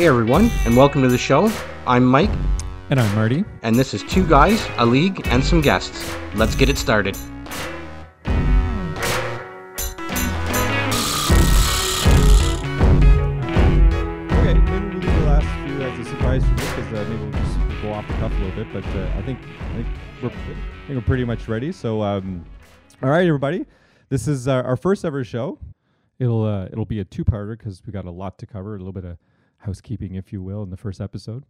Hey everyone, and welcome to the show. I'm Mike, And I'm Marty. and this is Two Guys, a League, and some guests. Let's get it started. Okay, maybe we'll leave the last few as a surprise for this because uh, maybe we'll just go off the cuff a little bit. But uh, I think I think we're I think we're pretty much ready. So, um, all right, everybody, this is our, our first ever show. It'll uh, it'll be a two-parter because we got a lot to cover, a little bit of housekeeping, if you will, in the first episode.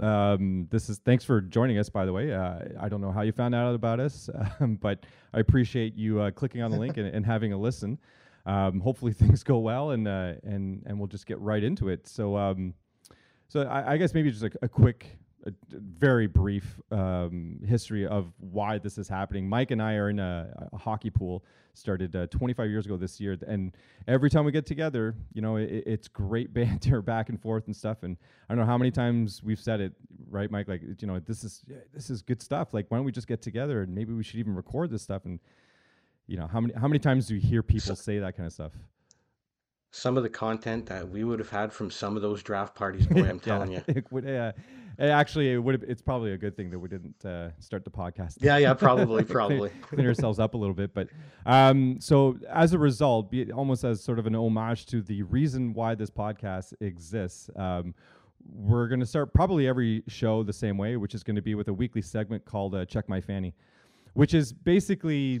Um, this is thanks for joining us, by the way. Uh, I don't know how you found out about us, um, but I appreciate you uh, clicking on the link and, and having a listen. Um, hopefully things go well, and uh, and and we'll just get right into it. So um, so I, I guess maybe just a, a quick, a very brief um, history of why this is happening. Mike and I are in a, a hockey pool. Started uh, 25 years ago this year, and every time we get together, you know, it, it's great banter back and forth and stuff. And I don't know how many times we've said it, right, Mike? Like, you know, this is this is good stuff. Like, why don't we just get together and maybe we should even record this stuff? And you know, how many how many times do you hear people say that kind of stuff? Some of the content that we would have had from some of those draft parties, boy, I'm telling you. It would, yeah. Actually, it would. It's probably a good thing that we didn't uh, start the podcast. Yeah, yeah, probably, Clean- probably. clean ourselves up a little bit. But um, so as a result, be almost as sort of an homage to the reason why this podcast exists. Um, we're going to start probably every show the same way, which is going to be with a weekly segment called uh, "Check My Fanny," which is basically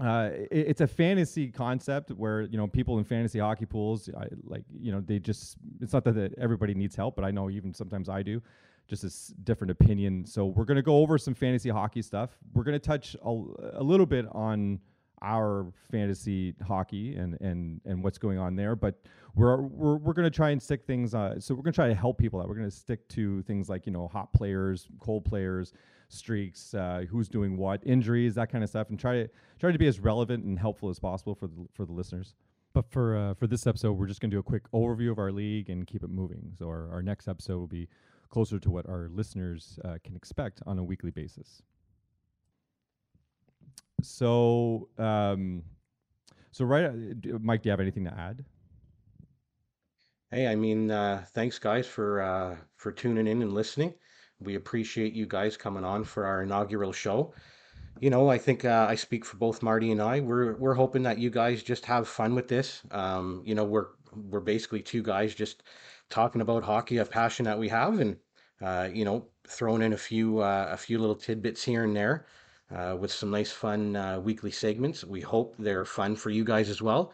uh, it's a fantasy concept where you know people in fantasy hockey pools, I, like you know, they just it's not that, that everybody needs help, but I know even sometimes I do, just a s- different opinion. So we're gonna go over some fantasy hockey stuff. We're gonna touch a little bit on our fantasy hockey and and and what's going on there, but we're we're we're gonna try and stick things. Uh, so we're gonna try to help people out. We're gonna stick to things like you know hot players, cold players, streaks, uh, who's doing what, injuries, that kind of stuff, and try to try to be as relevant and helpful as possible for the for the listeners. But for uh, for this episode, we're just gonna do a quick overview of our league and keep it moving. So our, our next episode will be closer to what our listeners uh, can expect on a weekly basis. So, um, so right, uh, Mike, do you have anything to add? Hey, I mean, uh, thanks guys for uh, for tuning in and listening. We appreciate you guys coming on for our inaugural show. You know, I think uh, I speak for both Marty and I. We're we're hoping that you guys just have fun with this. Um, you know, we're we're basically two guys just talking about hockey, a passion that we have, and uh, you know, throwing in a few uh, a few little tidbits here and there uh, with some nice fun uh, weekly segments. We hope they're fun for you guys as well.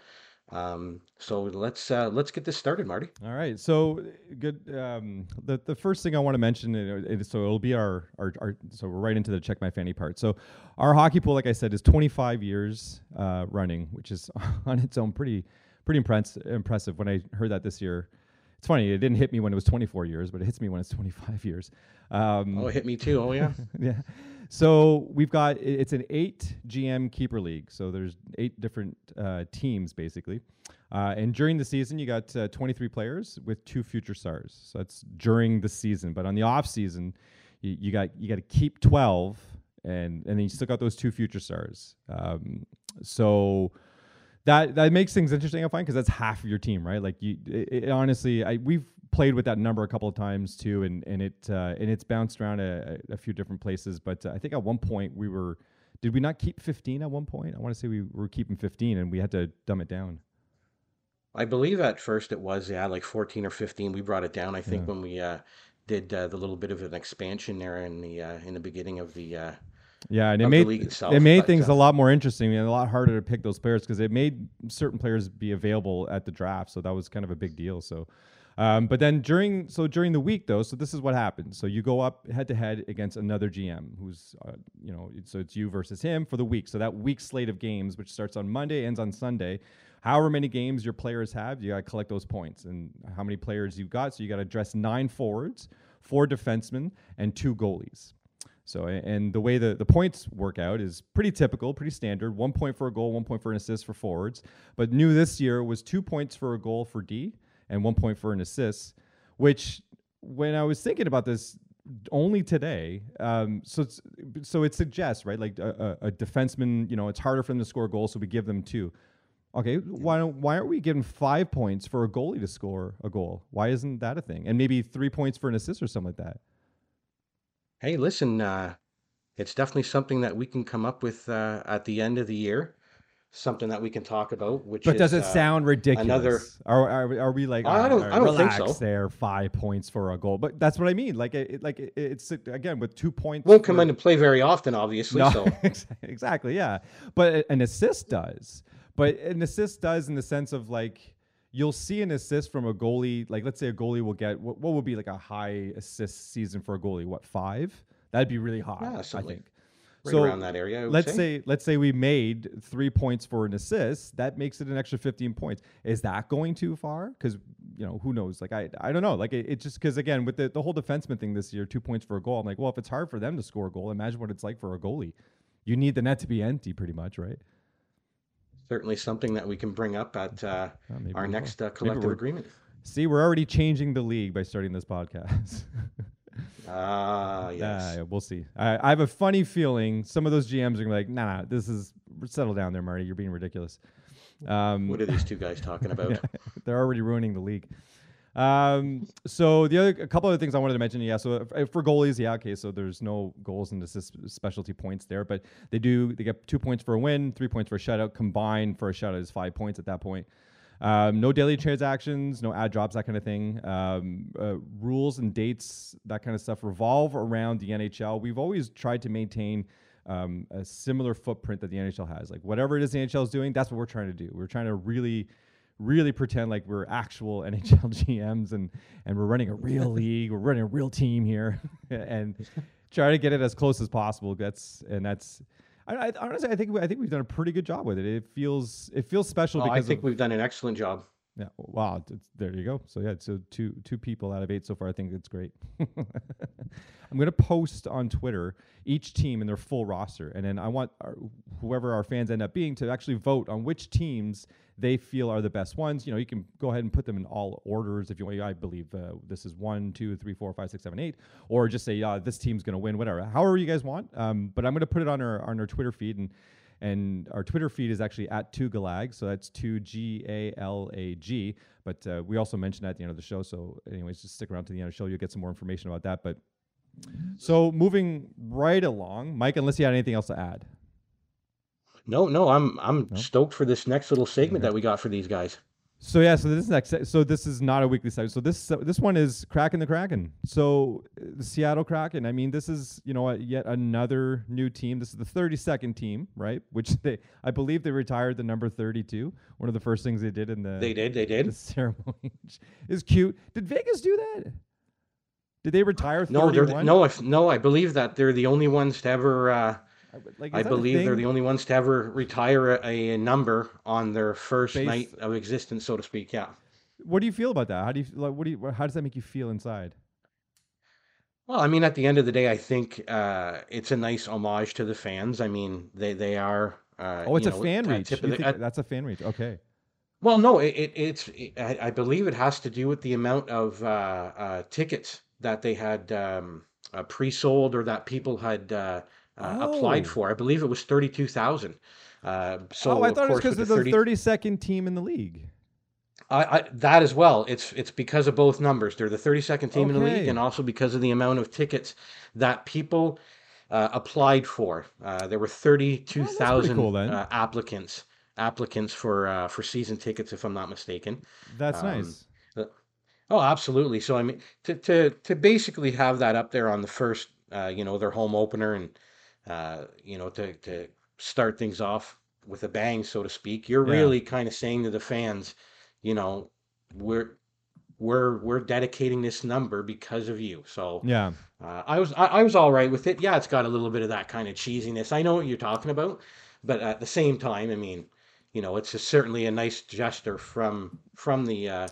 Um, so let's uh, let's get this started, Marty. All right. So good. Um, the the first thing I want to mention, it, so it'll be our, our our so we're right into the check my fanny part. So our hockey pool, like I said, is 25 years uh, running, which is on its own pretty pretty impress- impressive. When I heard that this year, it's funny. It didn't hit me when it was 24 years, but it hits me when it's 25 years. Um, Oh, it hit me too. Oh yeah. yeah. So we've got it's an eight GM keeper league. So there's eight different uh, teams basically, uh, and during the season you got uh, 23 players with two future stars. So that's during the season. But on the off season, you, you got you got to keep 12, and and then you still got those two future stars. Um, so that that makes things interesting. I find because that's half of your team, right? Like you, it, it honestly, I we've played with that number a couple of times too, and and it uh, and it's bounced around a, a few different places. But uh, I think at one point we were, did we not keep 15 at one point? I want to say we were keeping 15, and we had to dumb it down. I believe at first it was yeah like 14 or 15. We brought it down. I think Yeah. when we uh, did uh, the little bit of an expansion there in the uh, in the beginning of the uh, Yeah, and it made itself, it made things uh, a lot more interesting and a lot harder to pick those players because it made certain players be available at the draft. So that was kind of a big deal. So, um, but then during so during the week though, so this is what happens. So you go up head to head against another GM who's uh, you know so it's you versus him for the week. So that week slate of games, which starts on Monday, ends on Sunday. However many games your players have, you got to collect those points and how many players you've got. So you got to dress nine forwards, four defensemen, and two goalies. So, and the way the, the points work out is pretty typical, pretty standard. One point for a goal, one point for an assist for forwards. But new this year was two points for a goal for D and one point for an assist, which when I was thinking about this only today, um, so so it suggests, right, like a, a, a defenseman, you know, it's harder for them to score goals, so we give them two. Okay, why don't why aren't we giving five points for a goalie to score a goal? Why isn't that a thing? And maybe three points for an assist or something like that. Hey, listen, uh, it's definitely something that we can come up with uh, at the end of the year. Something that we can talk about, which But does it uh, sound ridiculous? another- Are, are, we- are we like? I "Ah, don't- I don't think so." There, five points for a goal. But that's what I mean. Like it- like it, it's again with two points. won't come for- into play very often, obviously. No, So exactly, yeah. But an assist does. But an assist does in the sense of like you'll see an assist from a goalie. Like let's say a goalie will get what, what would be like a high assist season for a goalie? What five? That'd be really high. Yeah, I think. right so around that area. Let's say. say let's say we made three points for an assist. That makes it an extra fifteen points. Is that going too far? Because you know who knows? Like I I don't know. Like it, it just because again with the the whole defenseman thing this year, two points for a goal. I'm like, well, if it's hard for them to score a goal, imagine what it's like for a goalie. You need the net to be empty, pretty much, right? Certainly something that we can bring up at uh, Uh, our next uh, collective agreement. See, we're already changing the league by starting this podcast. Ah, yes. Yeah, yeah, we'll see. I, I have a funny feeling some of those GMs are gonna be like, nah, nah, this is settle down there, Marty. You're being ridiculous. Um, What are these two guys talking about? Yeah, they're already ruining the league. Um, so the other, a couple other things I wanted to mention. Yeah, so for goalies, yeah, okay, so there's no goals and assist specialty points there, but they do. They get two points for a win, three points for a shutout. Combined for a shutout is five points at that point. Um, no daily transactions, no add drops, that kind of thing. Um, uh, rules and dates, that kind of stuff revolve around the NHL. We've always tried to maintain um, a similar footprint that the NHL has. Like whatever it is the NHL is doing, that's what we're trying to do. We're trying to really, really pretend like we're actual NHL GMs and and we're running a real league. We're running a real team here, and try to get it as close as possible. That's and that's. I, I honestly, I think we- I think we've done a pretty good job with it. It feels it feels special Oh, I think of, we've done an excellent job. yeah. Wow. There you go. So yeah. So two two people out of eight so far. I think it's great. I'm gonna post on Twitter each team and their full roster, and then I want our, whoever our fans end up being to actually vote on which teams they feel are the best ones. You know, you can go ahead and put them in all orders if you want. I believe uh, this is one, two, three, four, five, six, seven, eight, or just say, yeah, this team's gonna win, whatever. However you guys want. Um, but I'm gonna put it on our on our Twitter feed and and our Twitter feed is actually at two galag, so that's two G A L A G. But uh, we also mentioned at the end of the show. So, anyways, just stick around to the end of the show. You'll get some more information about that. But so moving right along, Mike, unless you had anything else to add. No, no, I'm I'm No? stoked for this next little segment that we got for these guys. So yeah, so this next, so this is not a weekly segment. So this this one is Kraken the Kraken. So the Seattle Kraken. I mean, this is you know what, yet another new team. This is the 32nd team, right? Which they, I believe, they retired the number 32. One of the first things they did in the They did, they did the ceremony is cute. Did Vegas do that? Did they retire No, they're 31? the, no, if, no. I believe that they're the only ones to ever. Uh, Like, I is that a believe they're the only ones to ever retire a, a number on their first night of existence, so to speak. Yeah. What do you feel about that? How do you like? What do you? How does that make you feel inside? Well, I mean, at the end of the day, I think uh, it's a nice homage to the fans. I mean, they they are. Uh, Oh, it's a know, fan reach. tip You of the- at- that's a fan reach? Okay. Well, no, it, it it's it, I, I believe it has to do with the amount of uh, uh, tickets that they had um, uh, pre-sold or that people had uh, uh, applied Oh. for. I believe it was thirty-two thousand. Uh, so oh, I of thought it was because they're the 32nd team in the league. I, I, that as well. It's it's because of both numbers. They're the 32nd team in the league, and also because of the amount of tickets that people uh, applied for. Uh, there were 32,000 cool uh, applicants applicants for uh, for season tickets, if I'm not mistaken. That's Um, nice. Oh, absolutely. So I mean, to to to basically have that up there on the first, uh, you know, their home opener, and uh, you know, to to start things off with a bang, so to speak, you're Yeah. really kind of saying to the fans, you know, we're we're we're dedicating this number because of you. So Yeah. uh, I was I, I was all right with it. Yeah, it's got a little bit of that kind of cheesiness. I know what you're talking about, but at the same time, I mean, you know, it's a, certainly a nice gesture from from the uh,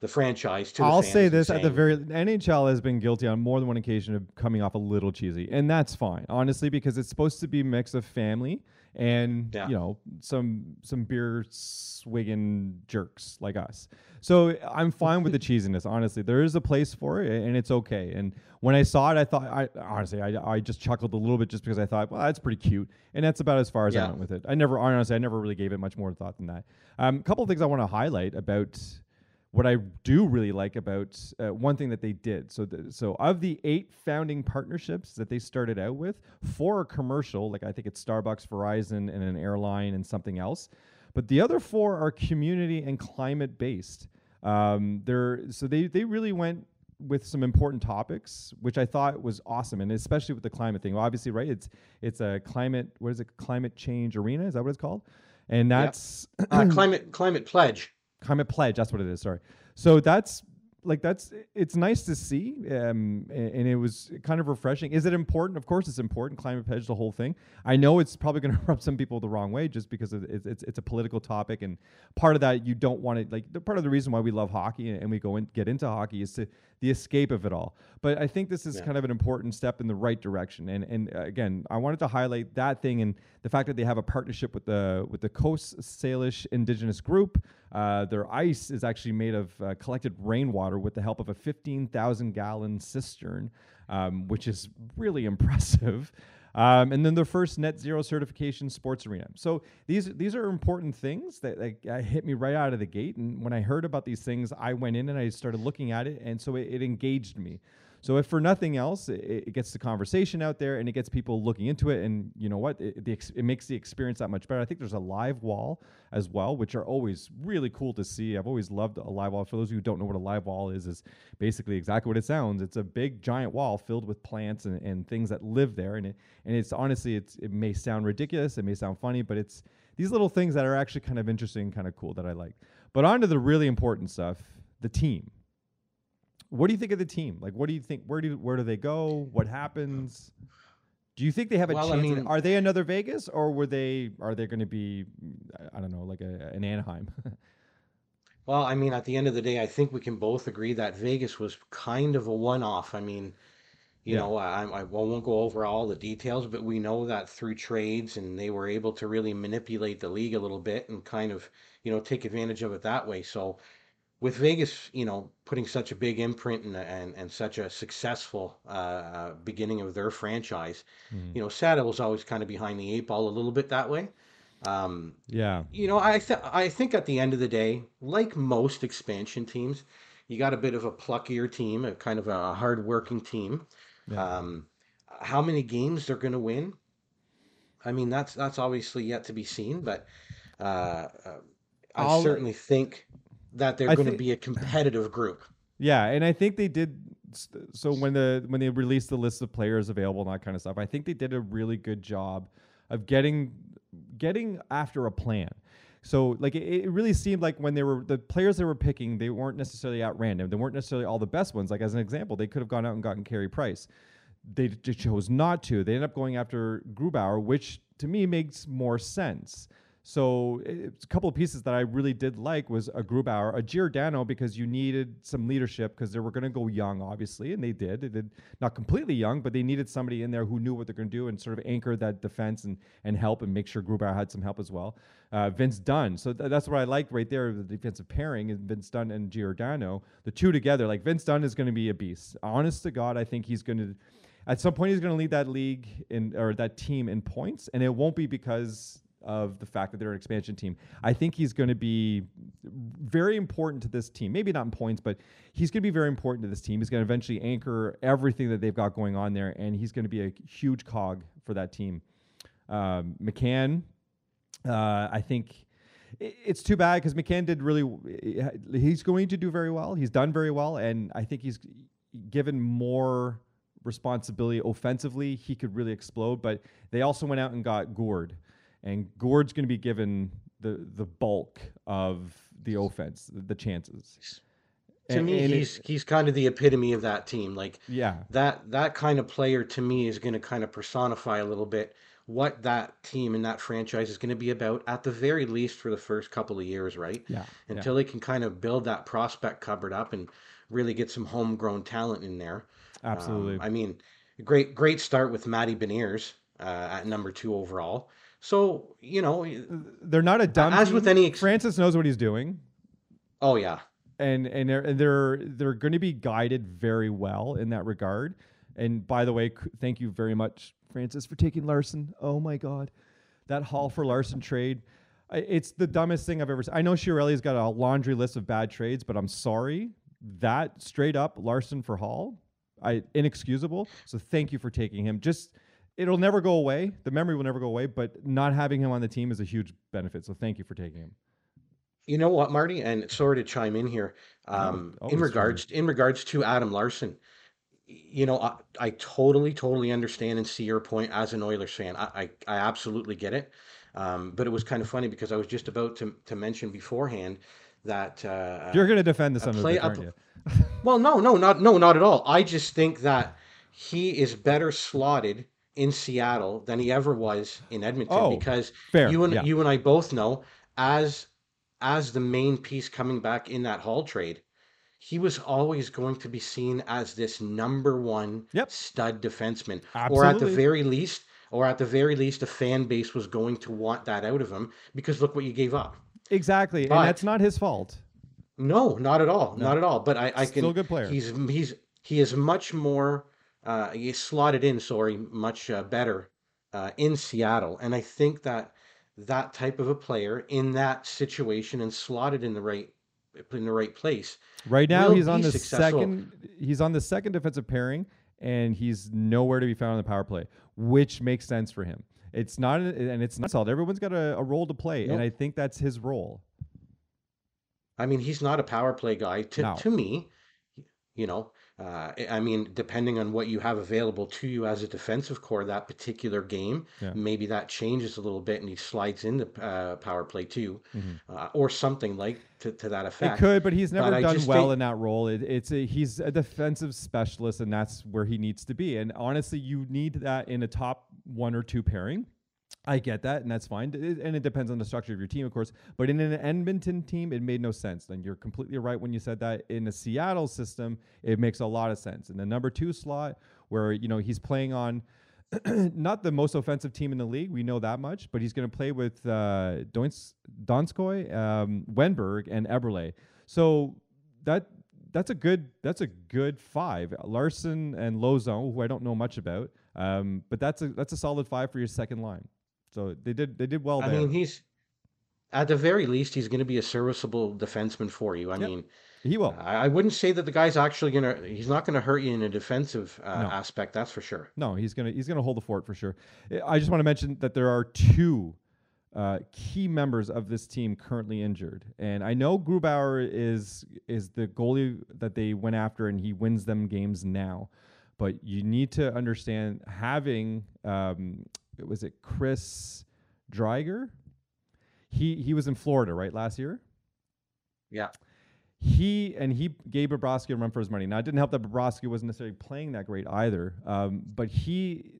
the franchise to the I'll say this at the very NHL has been guilty on more than one occasion of coming off a little cheesy, and that's fine, honestly, because it's supposed to be a mix of family and Yeah. you know some some beer swigging jerks like us. So I'm fine with the cheesiness. Honestly, there is a place for it, and it's okay. And when I saw it, I thought, I honestly, I, I just chuckled a little bit just because I thought, well, that's pretty cute, and that's about as far as I went with it. I never, honestly, I never really gave it much more thought than that. A um, couple of things I want to highlight about what I do really like about uh, one thing that they did. So, the, so of the eight founding partnerships that they started out with, four are commercial. Like I think it's Starbucks, Verizon, and an airline and something else. But the other four are community and climate based. Um, they're so they they really went with some important topics, which I thought was awesome, and especially with the climate thing. Well, Obviously, right? It's it's a climate. What is it? Climate change arena? Is that what it's called? And Yep. that's Uh, climate climate pledge. Climate pledge that's what it is sorry. So that's like that's it's nice to see um and, it was kind of refreshing. Is it important? Of course it's important climate pledge the whole thing. I know it's probably going to rub some people the wrong way just because it's, it's it's a political topic and part of that you don't want to like the part of the reason why we love hockey and, and we go and get into hockey is to the escape of it all but i think this is Yeah. kind of an important step in the right direction and and uh, again i wanted to highlight that thing and the fact that they have a partnership with the with the coast salish indigenous group uh, their ice is actually made of uh, collected rainwater with the help of a 15,000 gallon cistern, um, which is really impressive. Um, and then their first net zero certification sports arena. So these these are important things that like, uh, hit me right out of the gate. And when I heard about these things, I went in and I started looking at it, and so it, it engaged me. So if for nothing else, it, it gets the conversation out there and it gets people looking into it. And you know what? It, the ex- it makes the experience that much better. I think there's a live wall as well, which are always really cool to see. I've always loved a live wall. For those of you who don't know what a live wall is, is basically exactly what it sounds. It's a big giant wall filled with plants and, and things that live there. And it, and it's honestly, it's it may sound ridiculous, it may sound funny, but it's these little things that are actually kind of interesting, kind of cool that I like. But on to the really important stuff, the team. What do you think of the team? Like, what do you think? Where do where do they go? What happens? Do you think they have a Well, chance? in- mean- are they another Vegas, or were they? Are they going to be? I- I don't know, like a, an Anaheim. Well, I mean, at the end of the day, I think we can both agree that Vegas was kind of a one-off. I mean, you Yeah. know, I, I won't go over all the details, but we know that through trades and they were able to really manipulate the league a little bit and kind of, you know, take advantage of it that way. So with Vegas, you know, putting such a big imprint and and, and such a successful uh, uh, beginning of their franchise, Mhm. you know, Seattle was always kind of behind the eight ball a little bit that way. Um, Yeah, you know, I th I think at the end of the day, like most expansion teams, you got a bit of a pluckier team, a kind of a hard-working team. yeah. Um, how many games they're going to win? I mean, that's that's obviously yet to be seen, but uh, uh, I I'll- certainly think that they're going to be a competitive group. Yeah, and I think they did. So when the when they released the list of players available and that kind of stuff, I think they did a really good job of getting getting after a plan. So like it, it really seemed like when they were the players they were picking, they weren't necessarily at random. They weren't necessarily all the best ones. Like as an example, they could have gone out and gotten Carey Price. They d- chose not to. They ended up going after Grubauer, which to me makes more sense. So a couple of pieces that I really did like was a Grubauer, a Giordano because you needed some leadership because they were going to go young, obviously, and they did. They did not completely young, but they needed somebody in there who knew what they're going to do and sort of anchor that defense and and help and make sure Grubauer had some help as well. Uh, Vince Dunn, so th- that's what I liked right there, the defensive pairing is Vince Dunn and Giordano, the two together. Like Vince Dunn is going to be a beast. Honest to God, I think he's going to at some point he's going to lead that league in or that team in points, and it won't be because of the fact that they're an expansion team. I think he's going to be very important to this team. Maybe not in points, but he's going to be very important to this team. He's going to eventually anchor everything that they've got going on there, and he's going to be a huge cog for that team. Um, McCann, uh, I think it's too bad because McCann did really. He's going to do very well. He's done very well, and I think he's given more responsibility offensively. He could really explode. But they also went out and got Gourde, and Gourde's going to be given the the bulk of the offense, the, chances. To And- me, and it- he's he's kind of the epitome of that team. Like yeah, that that kind of player to me is going to kind of personify a little bit what that team and that franchise is going to be about at the very least for the first couple of years, right? yeah, yeah. Until they can kind of build that prospect cupboard up and really get some homegrown talent in there. Um, absolutely. I mean, great great start with Matty Beniers uh, at number two overall. So you know, They're not a dumb. as with any ex- Francis knows what he's doing, oh yeah, and and they're and they're they're going to be guided very well in that regard. And by the way, thank you very much, Francis, for taking Larsson. Oh my God, that Hall for Larsson trade. It's the dumbest thing I've ever seen. I know Chiarelli's got a laundry list of bad trades, but I'm sorry. That straight up Larsson for Hall, I inexcusable. So thank you for taking him. Just it'll never go away. The memory will never go away, but not having him on the team is a huge benefit. So thank you for taking him. you know what, Marty, and sorry to chime in here. Um, in regards in regards to Adam Larsson, you know, I, I totally totally understand and see your point as an Oilers fan. I I, I absolutely get it. Um, but it was kind of funny because I was just about to to mention beforehand that uh, You're going to defend this play- the aren't you? Well, no, no, not no, not at all. I just think that he is better slotted in Seattle than he ever was in Edmonton Oh, because fair, you and yeah. you and I both know as as the main piece coming back in that Hall trade, he was always going to be seen as this number one Yep. stud defenseman, or at the very least, or at the very least, a fan base was going to want that out of him because look what you gave up. Exactly, But- and that's not his fault. No, not at all. No. Not at all. But I, I can. Still a good player. He's he's he is much more. Uh, he's slotted in. Sorry, much uh, better uh, in Seattle, and I think that that type of a player in that situation and slotted in the right in the right place. Right now, he's on the successful. second. He's on the second defensive pairing, and he's nowhere to be found on the power play, which makes sense for him. It's not, and it's not solid. Everyone's got a, a role to play, and I think that's his role. I mean, he's not a power play guy to No. to me. You know, uh, I mean, depending on what you have available to you as a defensive core that particular game, Yeah. maybe that changes a little bit and he slides into uh, power play too, Mhm. uh, or something like to, to that It effect. could, but he's never But done well think- in that role. It, it's a, he's a defensive specialist, and that's where he needs to be. And honestly, you need that in a top one or two pairing. I get that, and that's fine. It- and it depends on the structure of your team, of course. But in an Edmonton team, it made no sense. And you're completely right when you said that. In a Seattle system, it makes a lot of sense. In the number two slot, where you know he's playing on not the most offensive team in the league, we know that much, but he's going to play with uh, Doins- Donskoi, um, Wennberg, and Eberle. So that that's a good that's a good five. Larsson and Lauzon, who I don't know much about, um, but that's a that's a solid five for your second line. So they did they did well I there. mean, he's at the very least he's going to be a serviceable defenseman for you. I Yep. mean, he will. I, I wouldn't say that the guy's actually going to. He's not going to hurt you in a defensive uh, No. aspect. That's for sure. No, he's gonna he's gonna hold the fort for sure. I- I just want to mention that there are two uh, key members of this team currently injured, and I know Grubauer is is the goalie that they went after, and he wins them games now. But you need to understand having um, was it Chris Dreiger? He he was in Florida right last year. Yeah. He and he gave Bobrovsky a run for his money. Now it didn't help that Bobrovsky wasn't necessarily playing that great either. Um, but he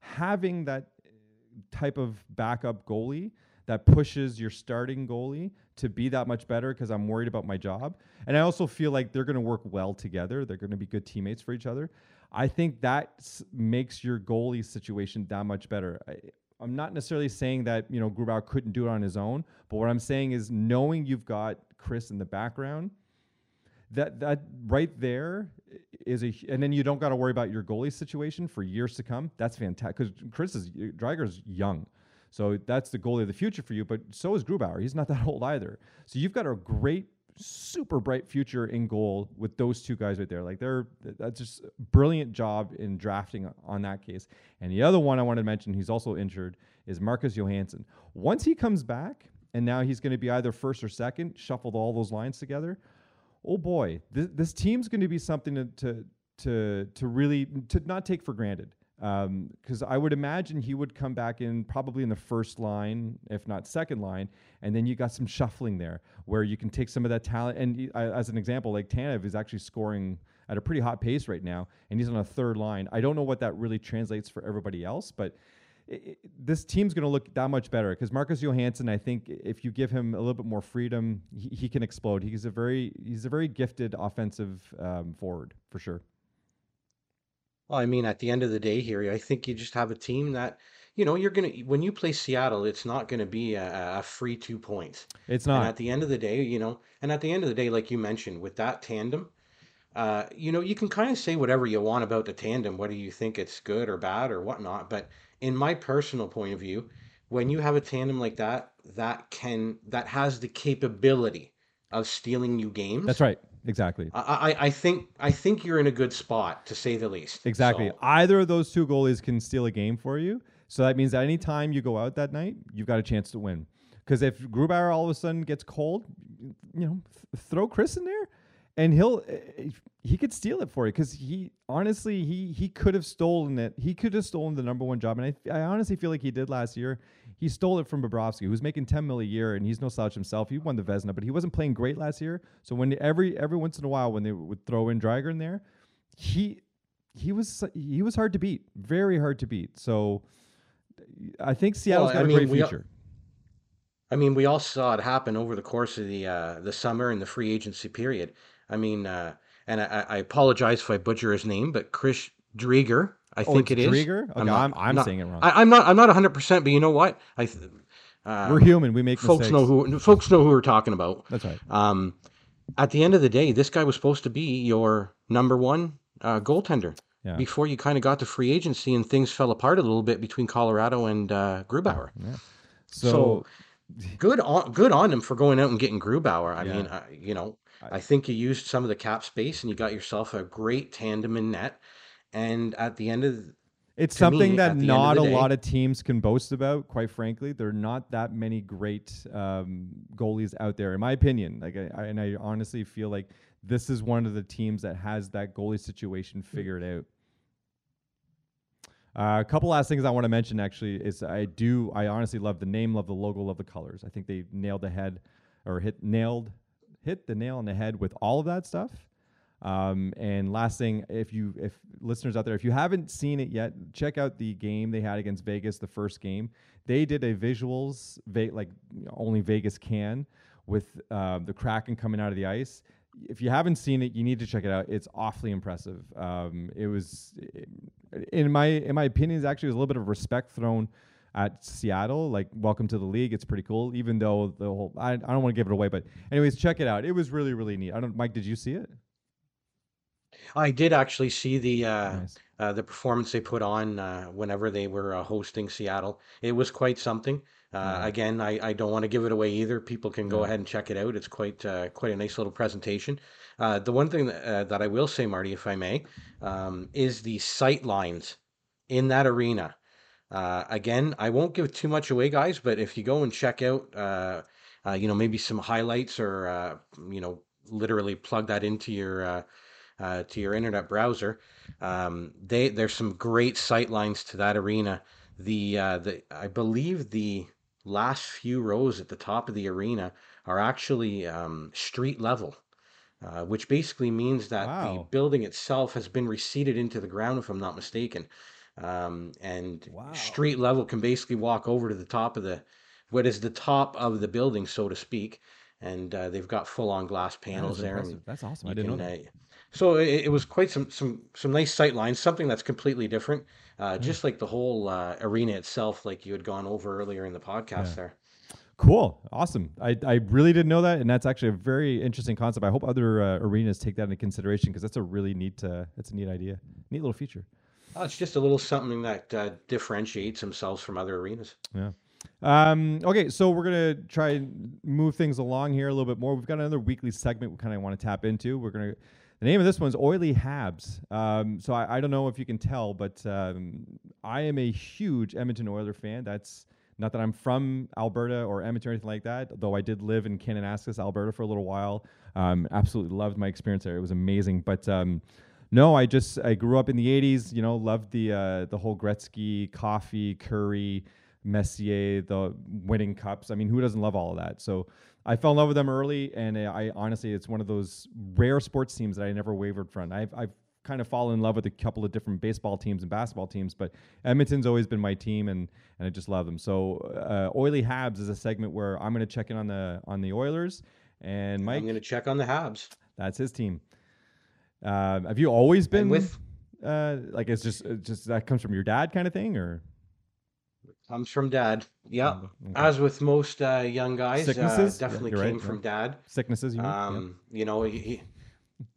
having that type of backup goalie that pushes your starting goalie to be that much better because I'm worried about my job. And I also feel like they're going to work well together. They're going to be good teammates for each other. I think that makes your goalie situation that much better. I, I'm not necessarily saying that you know Grubauer couldn't do it on his own, but what I'm saying is knowing you've got Chris in the background, that that right there is a, and then you don't got to worry about your goalie situation for years to come. That's fantastic because Chris is Dreiger's young, so that's the goalie of the future for you. But so is Grubauer; he's not that old either. So you've got a great, super bright future in goal with those two guys right there. Like they're that's just brilliant job in drafting on that case. And the other one I wanted to mention, he's also injured, is Marcus Johansson. Once he comes back, and now he's going to be either first or second, shuffled all those lines together oh boy, this, this team's going to be something to, to to to really to not take for granted. Because I would imagine he would come back in probably in the first line, if not second line, and then you got some shuffling there where you can take some of that talent. And I- as an example, like Tanev is actually scoring at a pretty hot pace right now, and he's on a third line. I don't know what that really translates for everybody else, but i i this team's going to look that much better because Marcus Johansson, I think, if you give him a little bit more freedom, he, he can explode. He's a very he's a very gifted offensive um, forward for sure. Well, I mean, at the end of the day here, I think you just have a team that you know, you're gonna when you play Seattle, it's not gonna be a, a free two points. It's And not. at the end of the day, you know, and at the end of the day, like you mentioned, with that tandem, uh, you know, you can kind of say whatever you want about the tandem, whether you think it's good or bad or whatnot. But in my personal point of view, when you have a tandem like that, that can that has the capability of stealing you games. That's games. right. Exactly. I, I, I think I think you're in a good spot to say the least. Exactly. So Either of those two goalies can steal a game for you. So that means that any time you go out that night, you've got a chance to win. Because if Grubauer all of a sudden gets cold, you know, th- throw Chris in there, and he'll eh, he could steal it for you. Because he honestly he he could have stolen it. He could have stolen the number one job, and I, I honestly feel like he did last year. He stole it from Bobrovsky, who's making ten mil a year, and he's no slouch himself. He won the Vezina, but he wasn't playing great last year. So when every every once in a while when they would throw in Dreiger in there, he he was he was hard to beat, very hard to beat. So I think Seattle's well, got I a mean, great future. I mean, we all saw it happen over the course of the uh, the summer and the free agency period. I mean, uh, and I, I apologize if I butcher his name, but Chris Drieger, I Oh, think it is. Drieger. I'm Okay, not. I'm I'm I'm not. saying it wrong. I, I'm not. I'm not 100. percent But you know what? I. th- We're Um, human. We make folks know who. Folks know who we're talking about. That's right. Um, at the end of the day, this guy was supposed to be your number one uh, goaltender Yeah. before you kind of got to free agency and things fell apart a little bit between Colorado and uh, Grubauer. Yeah. So So good on good on him for going out and getting Grubauer. I Yeah. mean, uh, you know, I- I think you used some of the cap space and you got yourself a great tandem in net. And at the end of it's something me, that at the end of not a day- lot of teams can boast about. Quite frankly, there are not that many great um, goalies out there, in my opinion. Like, I, I, and I honestly feel like this is one of the teams that has that goalie situation figured out. Uh, a couple last things I want to mention actually is I do I honestly love the name, love the logo, love the colors. I think they nailed the head or hit nailed hit the nail on the head with all of that stuff. Um, and last thing, if you if listeners out there, if you haven't seen it yet, check out the game they had against Vegas, the first game. They did a visuals like only Vegas can with uh, the Kraken coming out of the ice. If you haven't seen it, you need to check it out. It's awfully impressive. Um, it was, in my in my opinion, actually was a little bit of respect thrown at Seattle. Like, welcome to the league. It's pretty cool. Even though the whole, I, I don't want to give it away, but anyways, check it out. It was really really neat. I don't, Mike, did you see it? I did actually see the uh, Nice. uh, the performance they put on uh, whenever they were uh, hosting Seattle. It was quite something. Uh, Yeah. again, I, I don't want to give it away either. People can go ahead and check it out. It's quite uh, quite a nice little presentation. Uh, the one thing that, uh, that I will say, Marty, if I may, um, is the sight lines in that arena. Uh, again, I won't give too much away, guys, but if you go and check out, uh, uh, you know, maybe some highlights or, uh, you know, literally plug that into your uh, uh, to your internet browser, um, they there's some great sight lines to that arena. The uh, the I believe the last few rows at the top of the arena are actually um, street level. Uh, which basically means that the building itself has been receded into the ground, if I'm not mistaken. Um, and Wow. street level can basically walk over to the top of the, what is the top of the building, so to speak. And uh, they've got full-on glass panels is there, and That's awesome. I didn't can. know that. Uh, so it, it was quite some some some nice sight lines, something that's completely different, uh, Yeah. just like the whole uh, arena itself, like you had gone over earlier in the Yeah. podcast there. Cool. Awesome. I, I really didn't know that. And that's actually a very interesting concept. I hope other uh, arenas take that into consideration because that's a really neat, uh, that's a neat idea. Neat little feature. Oh, it's just a little something that uh, differentiates themselves from other arenas. Yeah. Um, okay, so we're gonna try and move things along here a little bit more. We've got another weekly segment we kind of want to tap into. We're gonna the name of this one's Oily Habs. Um, so I, I don't know if you can tell, but um, I am a huge Edmonton Oiler fan. That's not that I'm from Alberta or Edmonton or anything like that, though I did live in Kananaskis, Alberta for a little while. Um, absolutely loved my experience there. It was amazing. But um, no, I just I grew up in the '80s. You know, loved the uh, the whole Gretzky, Coffey, Kurri, Messier, the winning cups. I mean, who doesn't love all of that? So I fell in love with them early, and I honestly, it's one of those rare sports teams that I never wavered from. I've I've kind of fallen in love with a couple of different baseball teams and basketball teams, but Edmonton's always been my team, and and I just love them. So uh, Oily Habs is a segment where I'm going to check in on the on the Oilers, and Mike, I'm going to check on the Habs. that's his team. Um, have you always been And with uh, like it's just it's just that comes from your dad kind of thing, or Comes from dad. Yeah. Okay. As with most uh, young guys, uh? Yeah, definitely right, came yeah. from dad. Sicknesses, you mean? Yeah. Um, you know, he he,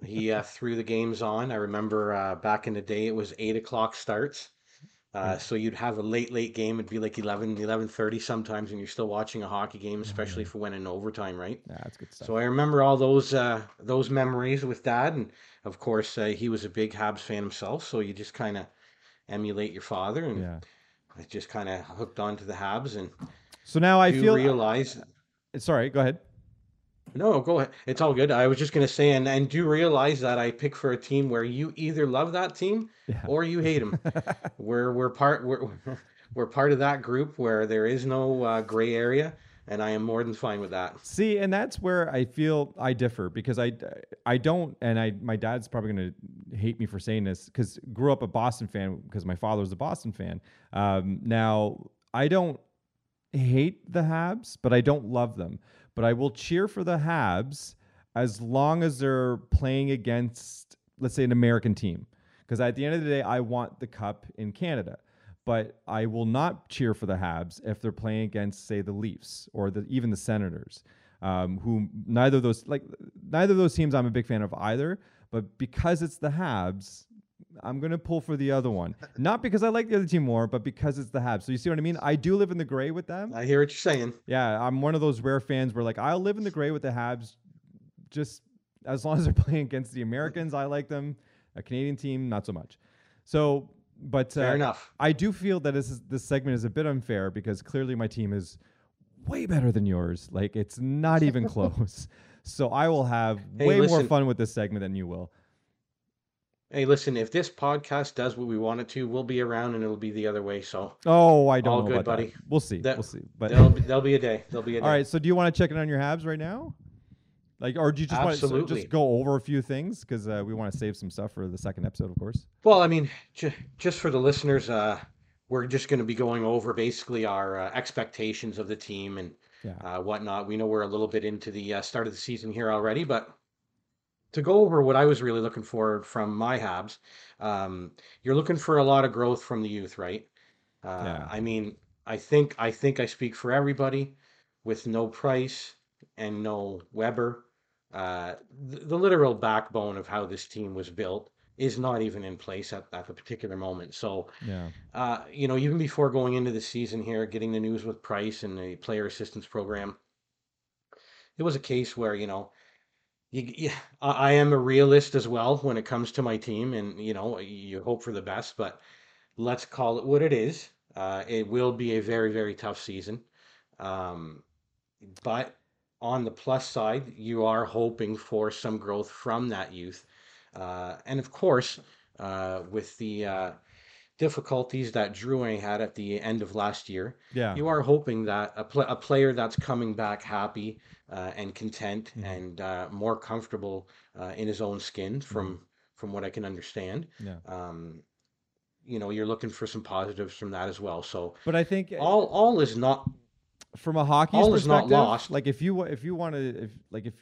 he uh, threw the games on. I remember uh, back in the day, it was eight o'clock starts. Uh, so you'd have a late, late game. It'd be like 11, 11.30 sometimes, and you're still watching a hockey game, especially if it went in overtime, right? Yeah, that's good stuff. So I remember all those uh, those memories with Dad, and of course uh, he was a big Habs fan himself. So you just kind of emulate your father, and yeah. I just kind of hooked on to the Habs, and So now I feel. realize. sorry, go ahead. No, go ahead. It's all good. I was just gonna say, and and do realize that I pick for a team where you either love that team Yeah. or you hate them. we're we're part we're we're part of that group where there is no uh, gray area, and I am more than fine with that. See, and that's where I feel I differ because I I don't and I my dad's probably going to hate me for saying this cuz grew up a Boston fan because my father was a Boston fan. Um, now, I don't hate the Habs, but I don't love them. But I will cheer for the Habs as long as they're playing against let's say an American team because at the end of the day I want the cup in Canada but I will not cheer for the Habs if they're playing against, say, the Leafs or the, even the Senators, um, who neither of those like neither of those teams I'm a big fan of either. But because it's the Habs, I'm gonna pull for the other one. Not because I like the other team more, but because it's the Habs. So you see what I mean? I do live in the gray with them. I hear what you're saying. Yeah, I'm one of those rare fans where like I'll live in the gray with the Habs, just as long as they're playing against the Americans. I like them. A Canadian team, not so much. So, but Fair uh, enough. I do feel that this is, this segment is a bit unfair because clearly my team is way better than yours. Like it's not even close. So I will have Hey, way more fun with this segment than you will. Hey, listen, if this podcast does what we want it to, we'll be around and it'll be the other way. So Oh, I don't All know good, about that. buddy. We'll see. That- we'll see. But there'll be, there'll be a day. There'll be a day. all right. So do you want to check in on your Habs right now? Like, or do you just want to Absolutely. just go over a few things because uh, we want to save some stuff for the second episode, of course. Well, I mean, ju- just for the listeners, uh, we're just going to be going over basically our uh, expectations of the team and Yeah. uh, whatnot. We know we're a little bit into the uh, start of the season here already, but to go over what I was really looking for from my Habs, um, you're looking for a lot of growth from the youth, right? Uh, Yeah. I mean, I think I think I speak for everybody with no price and no Weber. Uh, the, the literal backbone of how this team was built is not even in place at, at the particular moment. So, Yeah. uh, you know, even before going into the season here, getting the news with Price and the player assistance program, it was a case where, you know, you, you, I am a realist as well when it comes to my team, and, you know, you hope for the best, but let's call it what it is. Uh, it will be a very, very tough season. Um, but on the plus side, you are hoping for some growth from that youth. Uh, and of course, uh, with the uh, difficulties that Drouin had at the end of last year, Yeah. you are hoping that a, pl- a player that's coming back happy uh, and content Mhm. and uh, more comfortable uh, in his own skin, from from what I can understand, Yeah. um, you know, you're looking for some positives from that as well. So But I think uh, all all is not from a hockey all is not lost. like if you if you want to if like if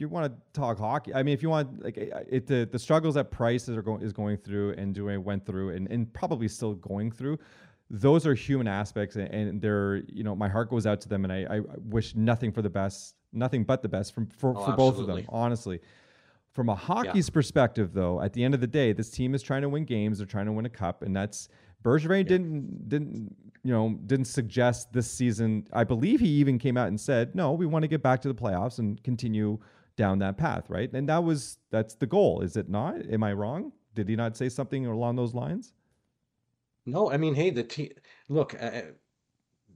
you want to talk hockey, I mean, if you want like uh, it the the struggles that Price is are going is going through and doing went through and and probably still going through. Those are human aspects, and, and they're you know my heart goes out to them, and I, I wish nothing for the best, nothing but the best from for, Oh, for both of them, honestly. From a hockey's perspective, though, at the end of the day, this team is trying to win games. They're trying to win a cup, and that's Bergevin didn't didn't you know didn't suggest this season. I believe he even came out and said, "No, we want to get back to the playoffs and continue down that path." Right, and that was that's the goal, is it not? Am I wrong? Did he not say something along those lines? no. I mean, hey, the team. Look, uh,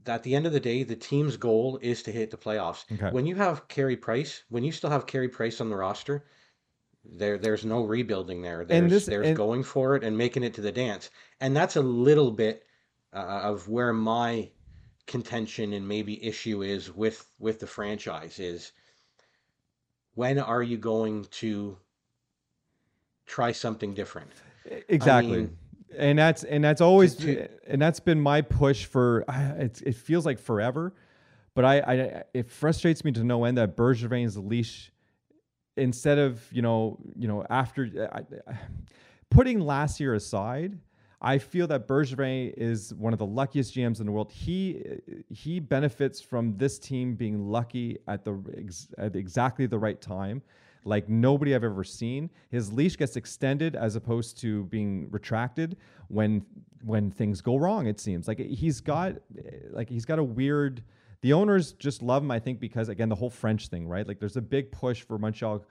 at the end of the day, the team's goal is to hit the playoffs. Okay. When you have Carey Price, when you still have Carey Price on the roster, there there's no rebuilding there. There's this- there's and- going for it and making it to the dance, and that's a little bit uh, of where my contention and maybe issue is with with the franchise is when are you going to try something different? Exactly. mean, and that's and that's always to- and that's been my push for I- it's, it feels like forever but I, I it frustrates me to no end that Bergevin's leash instead of you know you know after I, I- putting last year aside I feel that Bergevin is one of the luckiest GMs in the world. He he benefits from this team being lucky at the at exactly the right time, like nobody I've ever seen. His leash gets extended as opposed to being retracted when when things go wrong. It seems like he's got like he's got a weird. The owners just love him, I think, because again the whole French thing, right? Like there's a big push for Montreal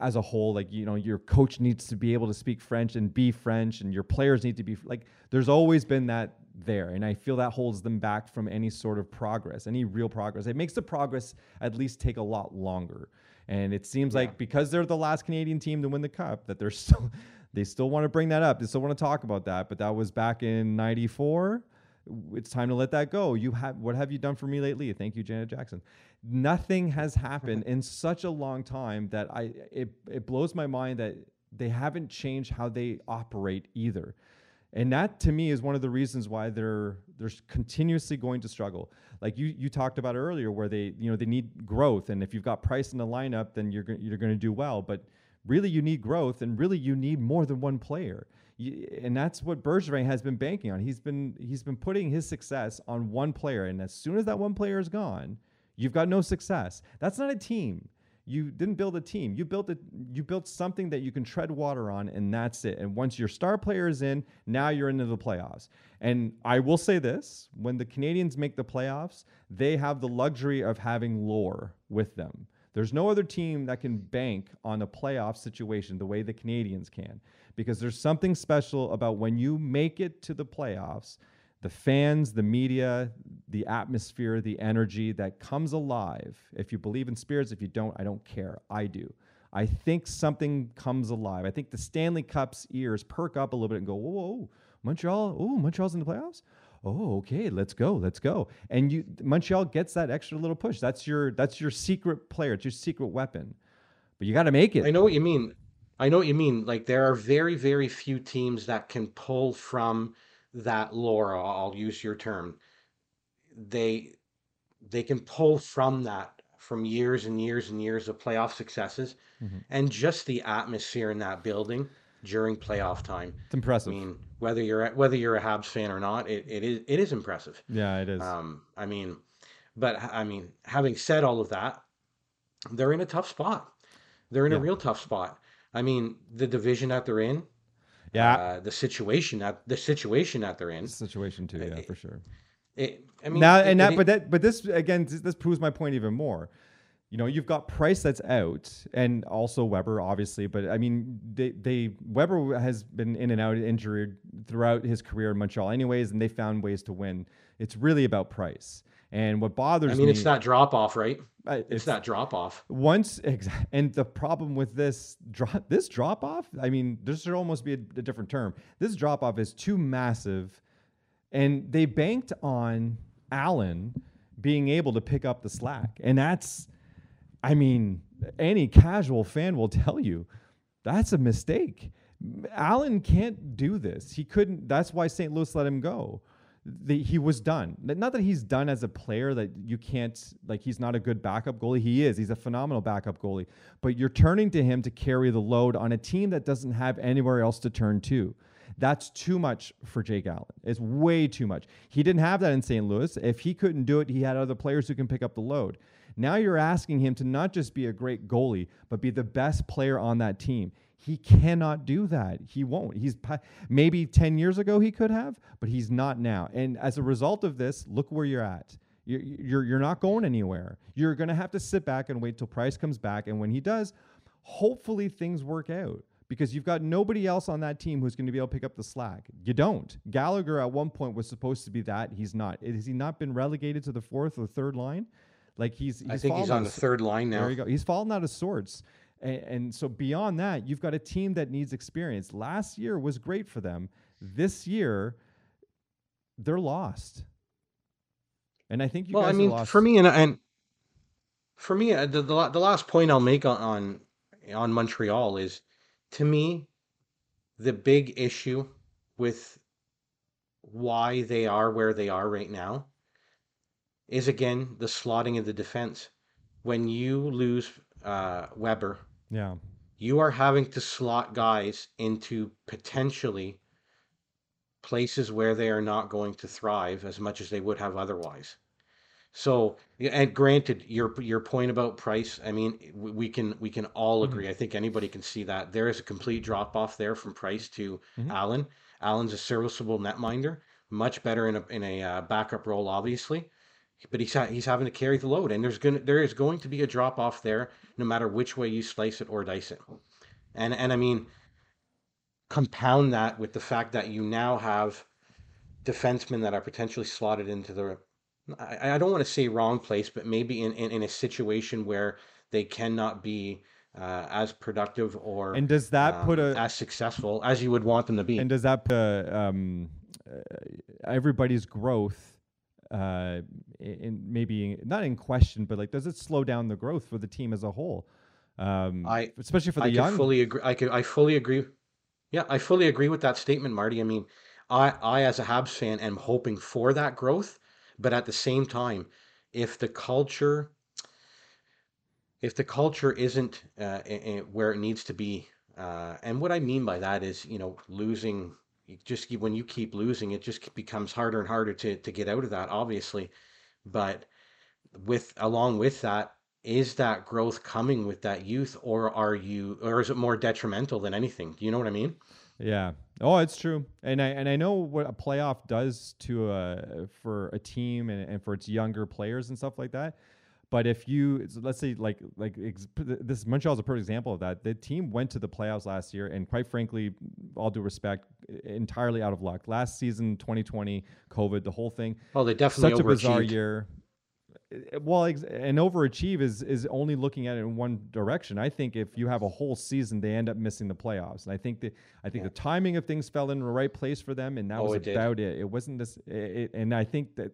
as a whole like you know your coach needs to be able to speak french and be french and your players need to be like there's always been that there and i feel that holds them back from any sort of progress any real progress. It makes the progress at least take a lot longer. And it seems yeah. like because they're the last canadian team to win the cup that they're still they still want to bring that up they still want to talk about that but that was back in 94 it's time to let that go. You have what have you done for me lately? Thank you, Janet Jackson. Nothing has happened in such a long time that I it it blows my mind that they haven't changed how they operate either. And that to me is one of the reasons why they're they're continuously going to struggle. Like you you talked about earlier where they you know they need growth and if you've got price in the lineup then you're you're going to do well, but really you need growth and really you need more than one player and that's what Bergevin has been banking on. He's been he's been putting his success on one player, and as soon as that one player is gone, you've got no success. That's not a team. You didn't build a team. You built a you built something that you can tread water on, and that's it. And once your star player is in, now you're into the playoffs. And I will say this: when the Canadiens make the playoffs, they have the luxury of having lore with them. There's no other team that can bank on a playoff situation the way the Canadiens can because there's something special about when you make it to the playoffs, the fans, the media, the atmosphere, the energy that comes alive. If you believe in spirits, if you don't, I don't care. I do. I think something comes alive. I think the Stanley Cup's ears perk up a little bit and go, whoa, whoa Montreal, oh, Montreal's in the playoffs? Oh, okay, let's go, let's go. And you Montreal gets that extra little push. That's your that's your secret player, it's your secret weapon. But you got to make it. I know what you mean. I know what you mean. Like there are very, very few teams that can pull from that laura I'll use your term. They they can pull from that from years and years and years of playoff successes mm-hmm. and just the atmosphere in that building during playoff time. It's impressive. I mean, whether you're whether you're a Habs fan or not, it, it is it is impressive. Yeah, it is. Um, I mean, but I mean, having said all of that, they're in a tough spot. They're in yeah. a real tough spot. I mean, the division that they're in, yeah, uh, the situation that the situation that they're in, the situation too, yeah, it, for sure. It, I mean, now and that, but that, but this again, this proves my point even more. You know, you've got Price that's out, and also Weber, obviously. But I mean, they, they Weber has been in and out injured throughout his career in Montreal, anyways, and they found ways to win. It's really about Price. And what bothers me, I mean, me, it's that drop off, right? Uh, it's, it's that drop off. Once, and the problem with this drop, this drop off, I mean, this should almost be a, a different term. This drop off is too massive, and they banked on Allen being able to pick up the slack, and that's, I mean, any casual fan will tell you that's a mistake. Allen can't do this. He couldn't. That's why St. Louis let him go the, he was done. Not that he's done as a player that you can't like he's not a good backup goalie. He is. He's a phenomenal backup goalie. But you're turning to him to carry the load on a team that doesn't have anywhere else to turn to. That's too much for Jake Allen. It's way too much. He didn't have that in St. Louis. If he couldn't do it, he had other players who can pick up the load. Now you're asking him to not just be a great goalie, but be the best player on that team. He cannot do that. He won't. He's maybe 10 years ago he could have, but he's not now. And as a result of this, look where you're at. You're, you're, you're not going anywhere. You're going to have to sit back and wait till Price comes back. And when he does, hopefully things work out because you've got nobody else on that team who's going to be able to pick up the slack. You don't. Gallagher at one point was supposed to be that. He's not. Has he not been relegated to the fourth or third line? Like he's, he's I think he's on the third line now. There you go. He's fallen out of sorts. And, and, so beyond that, you've got a team that needs experience. Last year was great for them. This year, they're lost. And I think you well, guys I mean, for me, and and for me, uh, the, the the last point I'll make on on, on Montreal is, to me, the big issue with why they are where they are right now is again the slotting of the defense. When you lose uh, Weber yeah. You are having to slot guys into potentially places where they are not going to thrive as much as they would have otherwise. So, and granted, your your point about price, I mean, we can we can all hmm agree. I think anybody can see that there is a complete drop off there from Price to hmm Allen. Allen's a serviceable netminder, much better in a in a uh, backup role, obviously, but he's ha- he's having to carry the load, and there's gonna there is going to be a drop off there, no matter which way you slice it or dice it. And and I mean, compound that with the fact that you now have defensemen that are potentially slotted into the I, I don't want to say wrong place, but maybe in, in, in a situation where they cannot be uh, as productive or And does that put um, a as successful as you would want them to be and does that put uh, um, uh, everybody's growth uh, in maybe not in question, but like does it slow down the growth for the team as a whole, um, I especially for the I young? fully agree. I could I fully agree. Yeah, I fully agree with that statement, Marty. I mean, I I as a Habs fan am hoping for that growth, but at the same time, if the culture if the culture isn't uh, where it needs to be, uh, and what I mean by that is, you know, losing. Just keep, when you keep losing, it just becomes harder and harder to to get out of that. Obviously, but with along with that, is that growth coming with that youth, or are you, or is it more detrimental than anything? Do you know what I mean? Yeah. Oh, it's true. And I and I know what a playoff does to a for a team and, and for its younger players and stuff like that. But if you let's say like like ex- this Montreal's a perfect example of that. The team went to the playoffs last year, and quite frankly, all due respect, entirely out of luck. Last season, 2020, COVID, the whole thing, Oh, they definitely such a bizarre year. Uh, Well, ex- and overachieve is is only looking at it in one direction. I think if you have a whole season, they end up missing the playoffs. And I think that I think Yeah. the timing of things fell in the right place for them, and that Oh, was it about it. It wasn't this. It, and I think that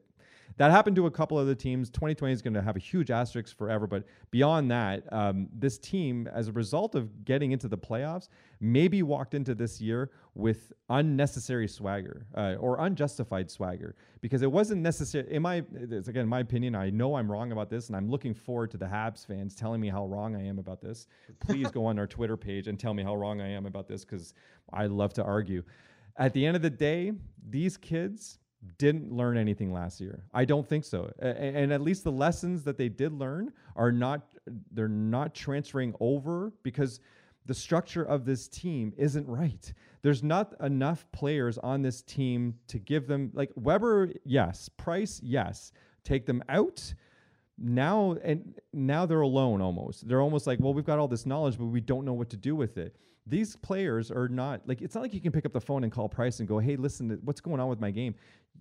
that happened to a couple other teams. 2020 is going to have a huge asterisk forever. But beyond that, um, this team, as a result of getting into the playoffs, maybe walked into this year with unnecessary swagger uh, or unjustified swagger because it wasn't necessary. In my, it's again my opinion. I know I'm wrong about this, and I'm looking forward to the Habs fans telling me how wrong I am about this. Please go on our Twitter page and tell me how wrong I am about this because I love to argue. At the end of the day, these kids didn't learn anything last year. I don't think so. A- And at least the lessons that they did learn are not they're not transferring over because the structure of this team isn't right. There's not enough players on this team to give them like Weber, yes, Price, yes. Take them out now and now they're alone almost they're almost like well we've got all this knowledge but we don't know what to do with it these players are not like it's not like you can pick up the phone and call price and go hey listen what's going on with my game?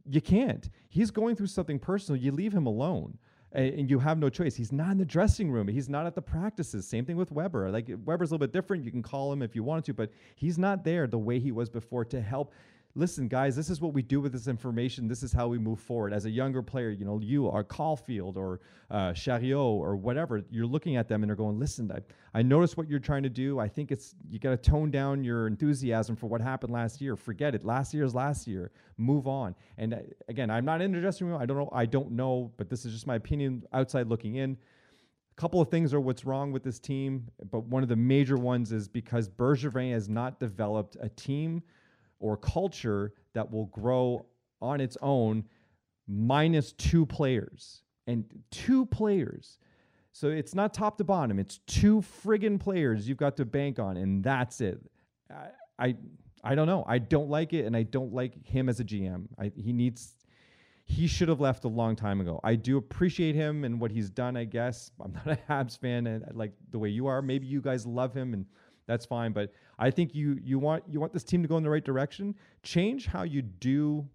You can't. He's going through something personal. You leave him alone and you have no choice. He's not in the dressing room. He's not at the practices. Same thing with weber. Like weber's a little bit different. You can call him if you wanted to but he's not there the way he was before to help listen, guys, this is what we do with this information. This is how we move forward. As a younger player, you know, you are Caulfield or uh, Chariot or whatever, you're looking at them and they're going, listen, I, I noticed what you're trying to do. I think it's, you got to tone down your enthusiasm for what happened last year. Forget it. Last year's last year. Move on. And uh, again, I'm not in the dressing room. I don't know. I don't know, but this is just my opinion outside looking in. A couple of things are what's wrong with this team, but one of the major ones is because Bergevin has not developed a team or culture that will grow on its own minus two players and two players. So it's not top to bottom. It's two friggin' players you've got to bank on, and that's it. I, I, I don't know. I don't like it, and I don't like him as a GM. I, he needs. He should have left a long time ago. I do appreciate him and what he's done. I guess I'm not a Habs fan, and like the way you are. Maybe you guys love him, and that's fine. But I think you you want you want this team to go in the right direction. Change how you do,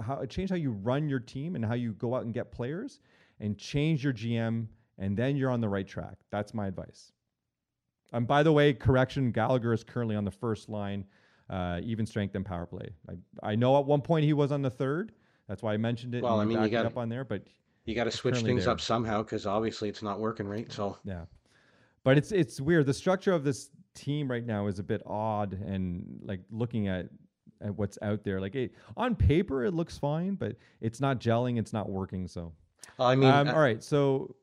how change how you run your team and how you go out and get players, and change your GM, and then you're on the right track. That's my advice. And by the way, correction: Gallagher is currently on the first line, uh, even strength and power play. I I know at one point he was on the third. That's why I mentioned it. Well, I mean, you got up on there, but you got to switch things there. up somehow because obviously it's not working right. So Yeah. But it's it's weird. The structure of this team right now is a bit odd and like looking at at what's out there. Like it, on paper it looks fine, but it's not gelling, it's not working. So I mean, um, uh, all right. So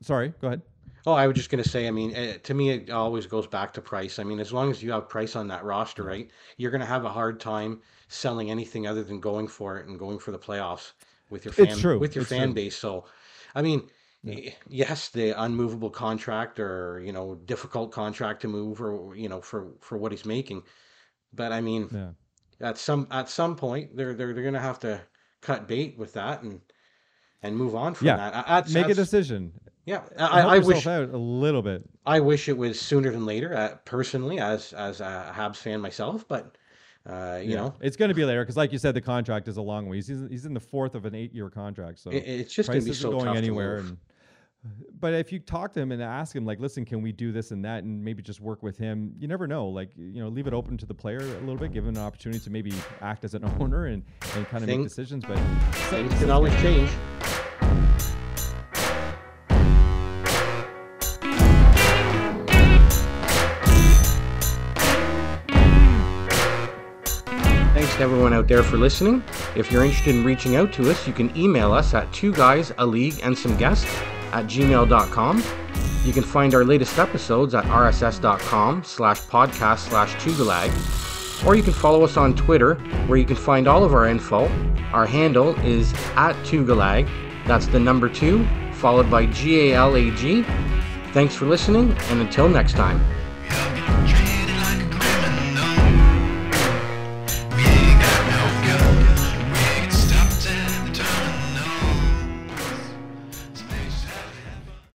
sorry, go ahead. Oh, I was just gonna say, I mean, eh, to me, it always goes back to price. I mean, as long as you have price on that roster, right, you're gonna have a hard time selling anything other than going for it and going for the playoffs with your fan with your It's fan true. base. So, I mean, Yeah. yes, the unmovable contract or you know difficult contract to move or you know for for what he's making, but I mean, Yeah. at some at some point, they're they're they're gonna have to cut bait with that and and move on from Yeah. that. That's Make a decision. yeah. I I wish. out a little bit. I wish it was sooner than later, uh, personally, as as a Habs fan myself. But uh, you Yeah. know, It's going to be later because, like you said, the contract is a long way. He's he's in the fourth of an eight-year contract, so it, it's just gonna be so going tough anywhere. to. And but if you talk to him and ask him, like, listen, can we do this and that, and maybe just work with him? You never know. Like, you know, leave it open to the player a little bit, give him an opportunity to maybe act as an owner and and kind of make decisions. But Things can always change. Thanks to everyone out there for listening. If you're interested in reaching out to us, you can email us at two guys, a league, and some guests at gmail.com. You can find our latest episodes at rss.com slash podcast slash tugalag. Or you can follow us on Twitter, where you can find all of our info. Our handle is at tugalag. That's the number two, followed by G A L A G. Thanks for listening, and until next time.